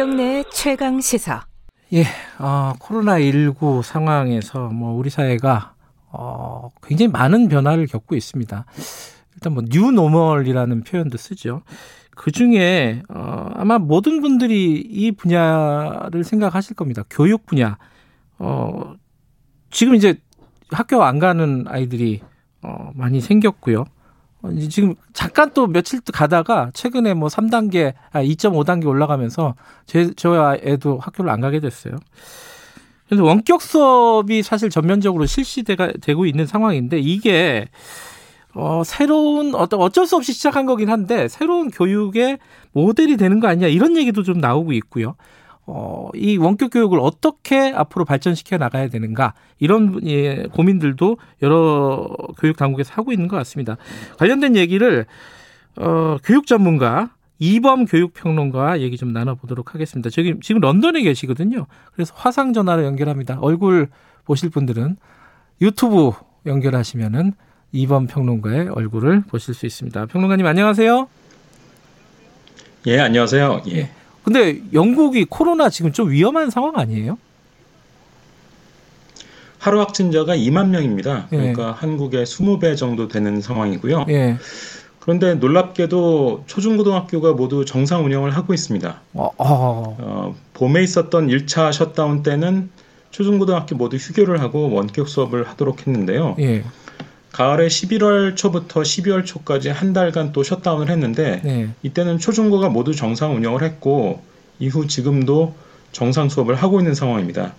김경래 최강 시사. 예, 어, 코로나19 상황에서 뭐 우리 사회가 어, 굉장히 많은 변화를 겪고 있습니다. 일단 뭐 뉴노멀이라는 표현도 쓰죠. 그 중에 어, 아마 모든 분들이 이 분야를 생각하실 겁니다. 교육 분야. 어, 지금 이제 학교 안 가는 아이들이 어, 많이 생겼고요. 어, 지금 잠깐 또 며칠 가다가 최근에 뭐 3단계, 아, 2.5단계 올라가면서 제, 저 애도 학교를 안 가게 됐어요. 그래서 원격 수업이 사실 전면적으로 실시되가 되고 있는 상황인데 이게 어, 새로운 어떤 어쩔 수 없이 시작한 거긴 한데 새로운 교육의 모델이 되는 거 아니냐 이런 얘기도 좀 나오고 있고요. 어, 이 원격 교육을 어떻게 앞으로 발전시켜 나가야 되는가 이런 예, 고민들도 여러 교육 당국에서 하고 있는 것 같습니다. 관련된 얘기를 어, 교육 전문가 이범 교육평론가 얘기 좀 나눠보도록 하겠습니다. 저기 지금 런던에 계시거든요. 그래서 화상 전화로 연결합니다. 얼굴 보실 분들은 유튜브 연결하시면은 이범 평론가의 얼굴을 보실 수 있습니다. 평론가님 안녕하세요. 예, 안녕하세요. 예. 예. 근데 영국이 코로나 지금 좀 위험한 상황 아니에요? 하루 확진자가 2만 명입니다. 예. 그러니까 예. 한국의 20배 정도 되는 상황이고요. 예. 그런데 놀랍게도 초중고등학교가 모두 정상 운영을 하고 있습니다. 어, 어. 어, 봄에 있었던 1차 셧다운 때는 초중고등학교 모두 휴교를 하고 원격 수업을 하도록 했는데요. 예. 가을에 11월 초부터 12월 초까지 한 달간 또 셧다운을 했는데 네. 이때는 초중고가 모두 정상 운영을 했고 이후 지금도 정상 수업을 하고 있는 상황입니다.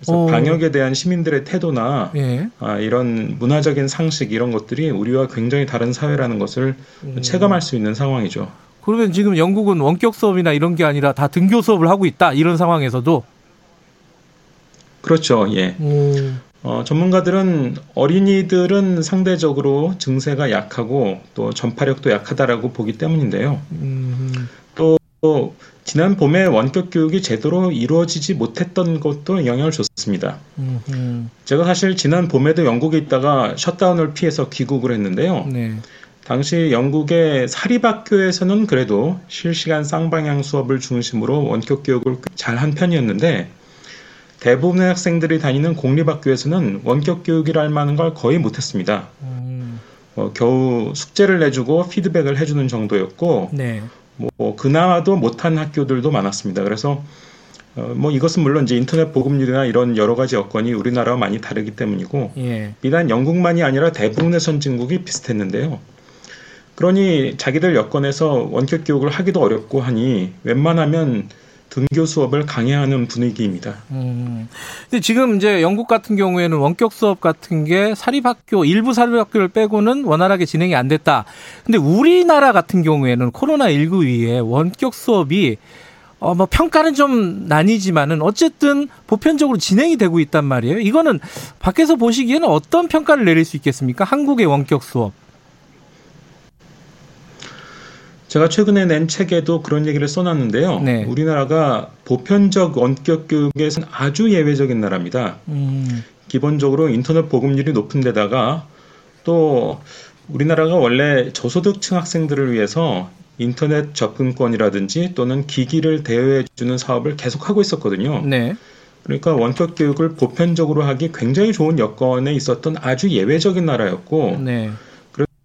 그래서 오. 어. 방역에 대한 시민들의 태도나 예. 아, 이런 문화적인 상식 이런 것들이 우리와 굉장히 다른 사회라는 것을 음. 체감할 수 있는 상황이죠. 그러면 지금 영국은 원격 수업이나 이런 게 아니라 다 등교 수업을 하고 있다 이런 상황에서도 그렇죠. 예. 음. 어, 전문가들은 어린이들은 상대적으로 증세가 약하고 또 전파력도 약하다라고 보기 때문인데요. 음. 또 지난 봄에 원격 교육이 제대로 이루어지지 못했던 것도 영향을 줬습니다. 음. 제가 사실 지난 봄에도 영국에 있다가 셧다운을 피해서 귀국을 했는데요. 네. 당시 영국의 사립학교에서는 그래도 실시간 쌍방향 수업을 중심으로 원격 교육을 잘 한 편이었는데 대부분의 학생들이 다니는 공립학교에서는 원격 교육이랄 만한 걸 거의 못했습니다. 음. 어, 겨우 숙제를 내주고 피드백을 해주는 정도였고, 네. 뭐 그나마도 못한 학교들도 많았습니다. 그래서 어, 뭐 이것은 물론 이제 인터넷 보급률이나 이런 여러 가지 여건이 우리나라와 많이 다르기 때문이고, 예. 비단 영국만이 아니라 대부분의 선진국이 비슷했는데요. 그러니 자기들 여건에서 원격 교육을 하기도 어렵고 하니 웬만하면 등교 수업을 강행하는 분위기입니다. 음. 근데 지금 이제 영국 같은 경우에는 원격 수업 같은 게 사립학교 일부 사립학교를 빼고는 원활하게 진행이 안 됐다. 근데 우리나라 같은 경우에는 코로나 19 위에 원격 수업이 어, 뭐 평가는 좀 나뉘지만은 어쨌든 보편적으로 진행이 되고 있단 말이에요. 이거는 밖에서 보시기에는 어떤 평가를 내릴 수 있겠습니까? 한국의 원격 수업. 제가 최근에 낸 책에도 그런 얘기를 써놨는데요. 네. 우리나라가 보편적 원격 교육에서는 아주 예외적인 나라입니다. 음. 기본적으로 인터넷 보급률이 높은 데다가 또 우리나라가 원래 저소득층 학생들을 위해서 인터넷 접근권이라든지 또는 기기를 대여해 주는 사업을 계속하고 있었거든요. 네. 그러니까 원격 교육을 보편적으로 하기 굉장히 좋은 여건에 있었던 아주 예외적인 나라였고 네.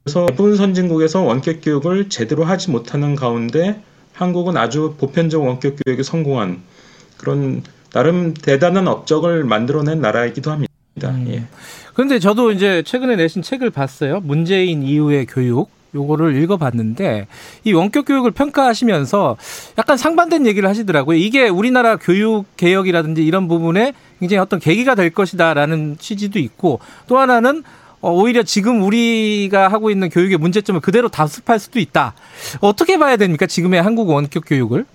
그래서 대부분 선진국에서 원격 교육을 제대로 하지 못하는 가운데 한국은 아주 보편적 원격 교육에 성공한 그런 나름 대단한 업적을 만들어낸 나라이기도 합니다. 음. 예. 그런데 저도 이제 최근에 내신 책을 봤어요. 문재인 이후의 교육. 요거를 읽어봤는데 이 원격 교육을 평가하시면서 약간 상반된 얘기를 하시더라고요. 이게 우리나라 교육 개혁이라든지 이런 부분에 굉장히 어떤 계기가 될 것이다라는 취지도 있고 또 하나는 어, 오히려 지금 우리가 하고 있는 교육의 문제점을 그대로 답습할 수도 있다. 어떻게 봐야 됩니까? 지금의 한국 원격 교육을?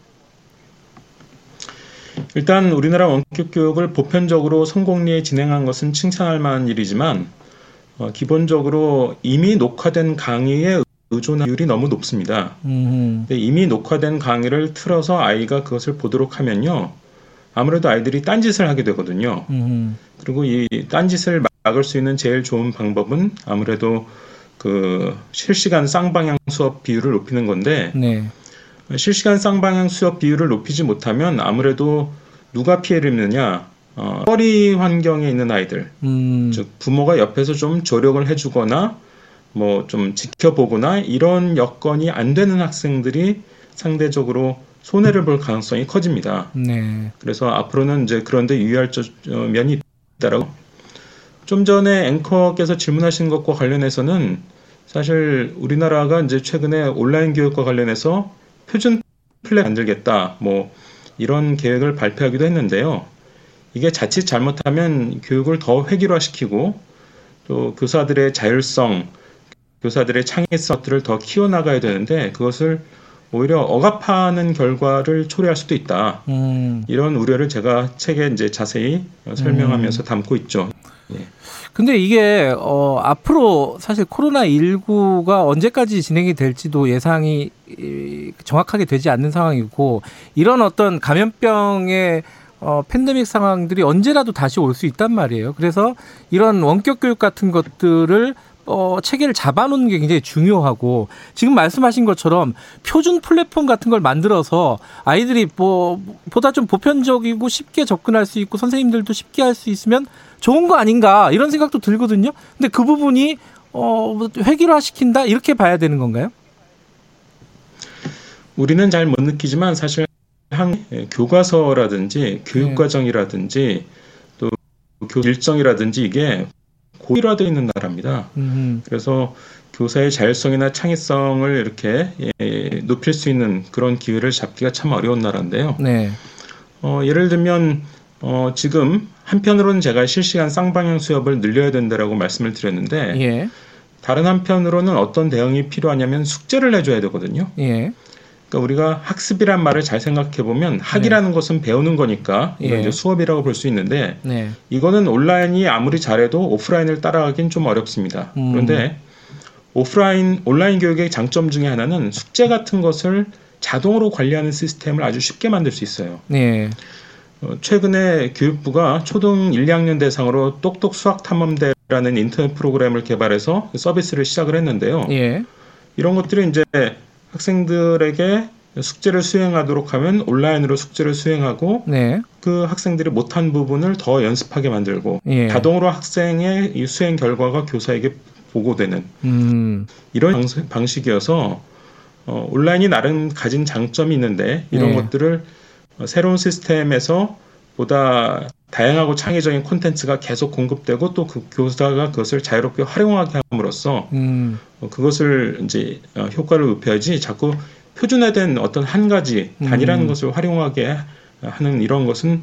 일단 우리나라 원격 교육을 보편적으로 성공리에 진행한 것은 칭찬할 만한 일이지만 어, 기본적으로 이미 녹화된 강의에 의존율이 너무 높습니다. 이미 녹화된 강의를 틀어서 아이가 그것을 보도록 하면요. 아무래도 아이들이 딴짓을 하게 되거든요. 음흠. 그리고 이 딴짓을 막을 수 있는 제일 좋은 방법은 아무래도 그 실시간 쌍방향 수업 비율을 높이는 건데 네. 실시간 쌍방향 수업 비율을 높이지 못하면 아무래도 누가 피해를 입느냐? 어, 허리 환경에 있는 아이들, 음. 즉 부모가 옆에서 좀 조력을 해주거나 뭐 좀 지켜보거나 이런 여건이 안 되는 학생들이 상대적으로 손해를 볼 가능성이 커집니다. 네. 그래서 앞으로는 이제 그런데 유의할 면이 있다라고. 좀 전에 앵커께서 질문하신 것과 관련해서는 사실 우리나라가 이제 최근에 온라인 교육과 관련해서 표준 플랫 만들겠다 뭐 이런 계획을 발표하기도 했는데요. 이게 자칫 잘못하면 교육을 더 획일화시키고 또 교사들의 자율성, 교사들의 창의성들을 더 키워나가야 되는데 그것을 오히려 억압하는 결과를 초래할 수도 있다. 음. 이런 우려를 제가 책에 이제 자세히 설명하면서 음. 담고 있죠. 예. 근데 이게 어 앞으로 사실 코로나 19가 언제까지 진행이 될지도 예상이 정확하게 되지 않는 상황이고 이런 어떤 감염병의 어, 팬데믹 상황들이 언제라도 다시 올 수 있단 말이에요. 그래서 이런 원격 교육 같은 것들을 어, 체계를 잡아놓는 게 굉장히 중요하고 지금 말씀하신 것처럼 표준 플랫폼 같은 걸 만들어서 아이들이 뭐 보다 좀 보편적이고 쉽게 접근할 수 있고 선생님들도 쉽게 할 수 있으면 좋은 거 아닌가 이런 생각도 들거든요. 근데 그 부분이 어, 획일화 시킨다 이렇게 봐야 되는 건가요? 우리는 잘 못 느끼지만 사실 한 교과서라든지 교육과정이라든지 또교 일정이라든지 이게 고일화되어 있는 나라입니다. 음. 그래서 교사의 자율성이나 창의성을 이렇게 예, 높일 수 있는 그런 기회를 잡기가 참 어려운 나라인데요. 네. 어, 예를 들면 어, 지금 한편으로는 제가 실시간 쌍방향 수업을 늘려야 된다라고 말씀을 드렸는데 예. 다른 한편으로는 어떤 대응이 필요하냐면 숙제를 내줘야 되거든요. 예. 그러니까 우리가 학습이란 말을 잘 생각해 보면 학이라는 네. 것은 배우는 거니까 예. 이제 수업이라고 볼 수 있는데 네. 이거는 온라인이 아무리 잘해도 오프라인을 따라가긴 좀 어렵습니다. 음. 그런데 오프라인 온라인 교육의 장점 중에 하나는 숙제 같은 것을 자동으로 관리하는 시스템을 아주 쉽게 만들 수 있어요. 네. 어, 최근에 교육부가 초등 1, 2학년 대상으로 똑똑 수학 탐험대라는 인터넷 프로그램을 개발해서 서비스를 시작을 했는데요. 예. 이런 것들이 이제 학생들에게 숙제를 수행하도록 하면 온라인으로 숙제를 수행하고 네. 그 학생들이 못한 부분을 더 연습하게 만들고 예. 자동으로 학생의 이 수행 결과가 교사에게 보고되는 음. 이런 방식이어서 어, 온라인이 나름 가진 장점이 있는데 이런 예. 것들을 새로운 시스템에서 보다 다양하고 창의적인 콘텐츠가 계속 공급되고 또 그 교사가 그것을 자유롭게 활용하게 함으로써 음. 어, 그것을 이제 어, 효과를 높여야지 자꾸 표준화된 어떤 한 가지 단일한 음. 것을 활용하게 하는 이런 것은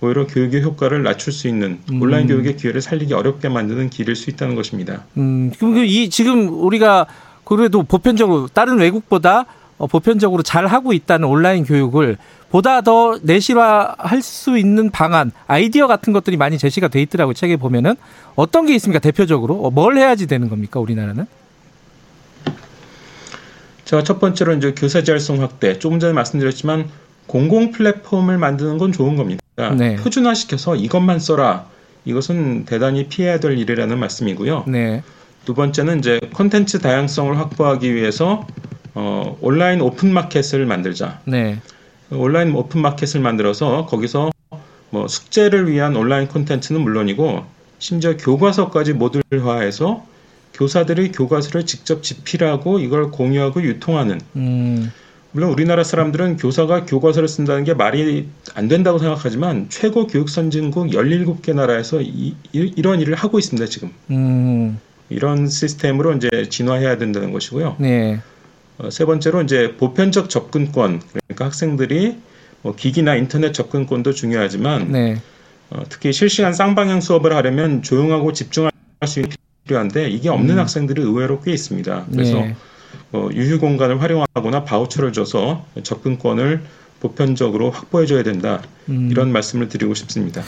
오히려 교육의 효과를 낮출 수 있는 음. 온라인 교육의 기회를 살리기 어렵게 만드는 길일 수 있다는 것입니다. 음, 그럼 그이 지금 우리가 그래도 보편적으로 다른 외국보다 어, 보편적으로 잘 하고 있다는 온라인 교육을 보다 더 내실화할 수 있는 방안, 아이디어 같은 것들이 많이 제시가 돼 있더라고요. 책에 보면은 어떤 게 있습니까? 대표적으로 어, 뭘 해야지 되는 겁니까? 우리나라는? 제가 첫 번째로 이제 교사 자율성 확대. 조금 전에 말씀드렸지만 공공 플랫폼을 만드는 건 좋은 겁니다. 네. 표준화시켜서 이것만 써라. 이것은 대단히 피해야 될 일이라는 말씀이고요. 네. 두 번째는 이제 콘텐츠 다양성을 확보하기 위해서 어, 온라인 오픈 마켓을 만들자. 네. 온라인 오픈 마켓을 만들어서 거기서 뭐 숙제를 위한 온라인 콘텐츠는 물론이고 심지어 교과서까지 모듈화해서 교사들이 교과서를 직접 집필하고 이걸 공유하고 유통하는 음. 물론 우리나라 사람들은 교사가 교과서를 쓴다는 게 말이 안 된다고 생각하지만 최고 교육 선진국 17개 나라에서 이, 런 일을 하고 있습니다, 지금. 음. 이런 시스템으로 이제 진화해야 된다는 것이고요. 네. 어, 세 번째로 이제 보편적 접근권 그러니까 학생들이 뭐 기기나 인터넷 접근권도 중요하지만 네. 어, 특히 실시간 쌍방향 수업을 하려면 조용하고 집중할 수 있는 필요한데 이게 없는 음. 학생들이 의외로 꽤 있습니다. 그래서 네. 어, 유휴 공간을 활용하거나 바우처를 줘서 접근권을 보편적으로 확보해줘야 된다 음. 이런 말씀을 드리고 싶습니다.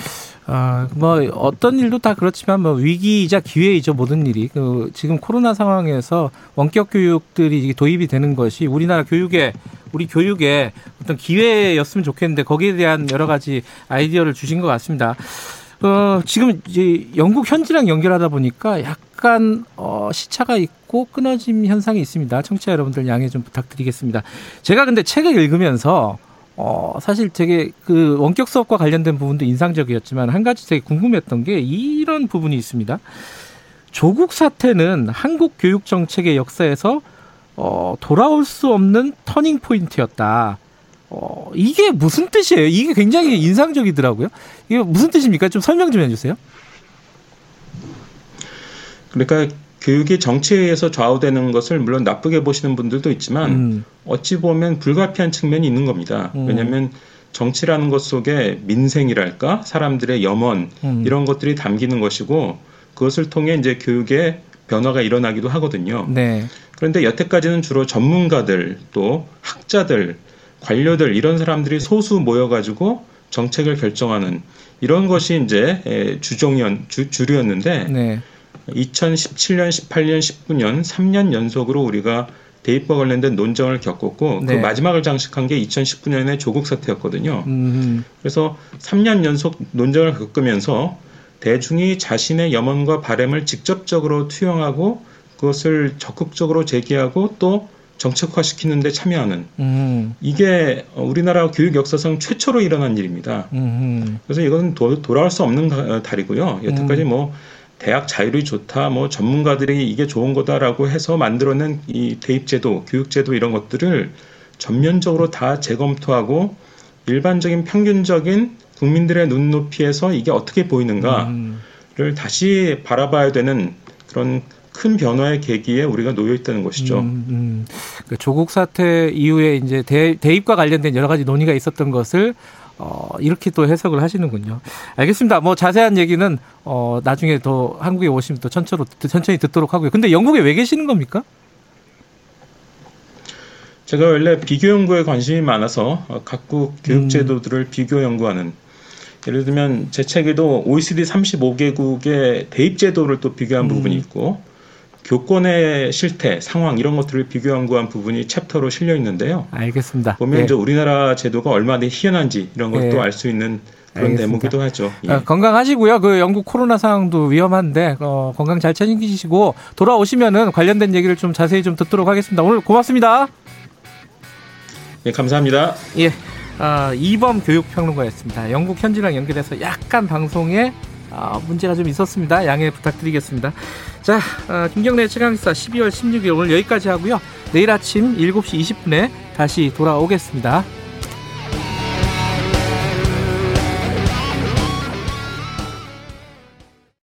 아, 뭐 어떤 일도 다 그렇지만 뭐 위기이자 기회이죠 모든 일이. 그 지금 코로나 상황에서 원격 교육들이 도입이 되는 것이 우리나라 교육에 우리 교육에 어떤 기회였으면 좋겠는데 거기에 대한 여러 가지 아이디어를 주신 것 같습니다. 어, 지금 이제 영국 현지랑 연결하다 보니까 약간 어, 어, 시차가 있고 끊어짐 현상이 있습니다. 청취자 여러분들 양해 좀 부탁드리겠습니다. 제가 근데 책을 읽으면서 어, 사실 되게 그 원격 수업과 관련된 부분도 인상적이었지만 한 가지 되게 궁금했던 게 이런 부분이 있습니다. 조국 사태는 한국 교육 정책의 역사에서 어, 돌아올 수 없는 터닝 포인트였다. 어, 이게 무슨 뜻이에요? 이게 굉장히 인상적이더라고요. 이게 무슨 뜻입니까? 좀 설명 좀 해주세요. 그러니까 교육이 정치에 의해서 좌우되는 것을 물론 나쁘게 보시는 분들도 있지만 음. 어찌 보면 불가피한 측면이 있는 겁니다. 음. 왜냐하면 정치라는 것 속에 민생이랄까 사람들의 염원 음. 이런 것들이 담기는 것이고 그것을 통해 이제 교육의 변화가 일어나기도 하거든요. 네. 그런데 여태까지는 주로 전문가들 또 학자들 관료들 이런 사람들이 소수 모여가지고 정책을 결정하는 이런 것이 이제 주종이었 주, 주류였는데 네. 2017년, 18년, 19년 3년 연속으로 우리가 대입과 관련된 논쟁을 겪었고 그 네. 그 마지막을 장식한 게 2019년의 조국 사태였거든요. 음. 그래서 3년 연속 논쟁을 겪으면서 대중이 자신의 염원과 바램을 직접적으로 투영하고 그것을 적극적으로 제기하고 또 정책화시키는 데 참여하는 음. 이게 우리나라 교육 역사상 최초로 일어난 일입니다. 음. 그래서 이건 도, 돌아올 수 없는 달이고요. 여태까지 음. 뭐 대학 자율이 좋다, 뭐 전문가들이 이게 좋은 거다라고 해서 만들어낸 이 대입제도, 교육제도 이런 것들을 전면적으로 다 재검토하고 일반적인 평균적인 국민들의 눈높이에서 이게 어떻게 보이는가를 음. 다시 바라봐야 되는 그런 큰 변화의 계기에 우리가 놓여 있다는 것이죠. 음, 음. 그 조국 사태 이후에 이제 대, 대입과 관련된 여러 가지 논의가 있었던 것을 어, 이렇게 또 해석을 하시는군요. 알겠습니다. 뭐 자세한 얘기는 어, 나중에 더 한국에 오시면 또 천천히, 천천히 듣도록 하고요. 근데 영국에 왜 계시는 겁니까? 제가 원래 비교 연구에 관심이 많아서 각국 교육 제도들을 음. 비교 연구하는 예를 들면 제 책에도 OECD 35개국의 대입 제도를 또 비교한 음. 부분이 있고 교권의 실태, 상황 이런 것들을 비교 연구한 부분이 챕터로 실려 있는데요. 알겠습니다. 보면 예. 이제 우리나라 제도가 얼마나 희한한지 이런 것도 예. 알수 있는 그런 알겠습니다. 대목이기도 하죠. 예. 아, 건강하시고요. 그 영국 코로나 상황도 위험한데 어, 건강 잘 챙기시고 돌아오시면은 관련된 얘기를 좀 자세히 좀 듣도록 하겠습니다. 오늘 고맙습니다. 예, 감사합니다. 예. 아, 이범 교육평론가였습니다. 영국 현지랑 연결해서 약간 방송에 아, 문제가 좀 있었습니다. 양해 부탁드리겠습니다. 자, 아, 김경래 최강기사 12월 16일 오늘 여기까지 하고요. 내일 아침 7시 20분에 다시 돌아오겠습니다.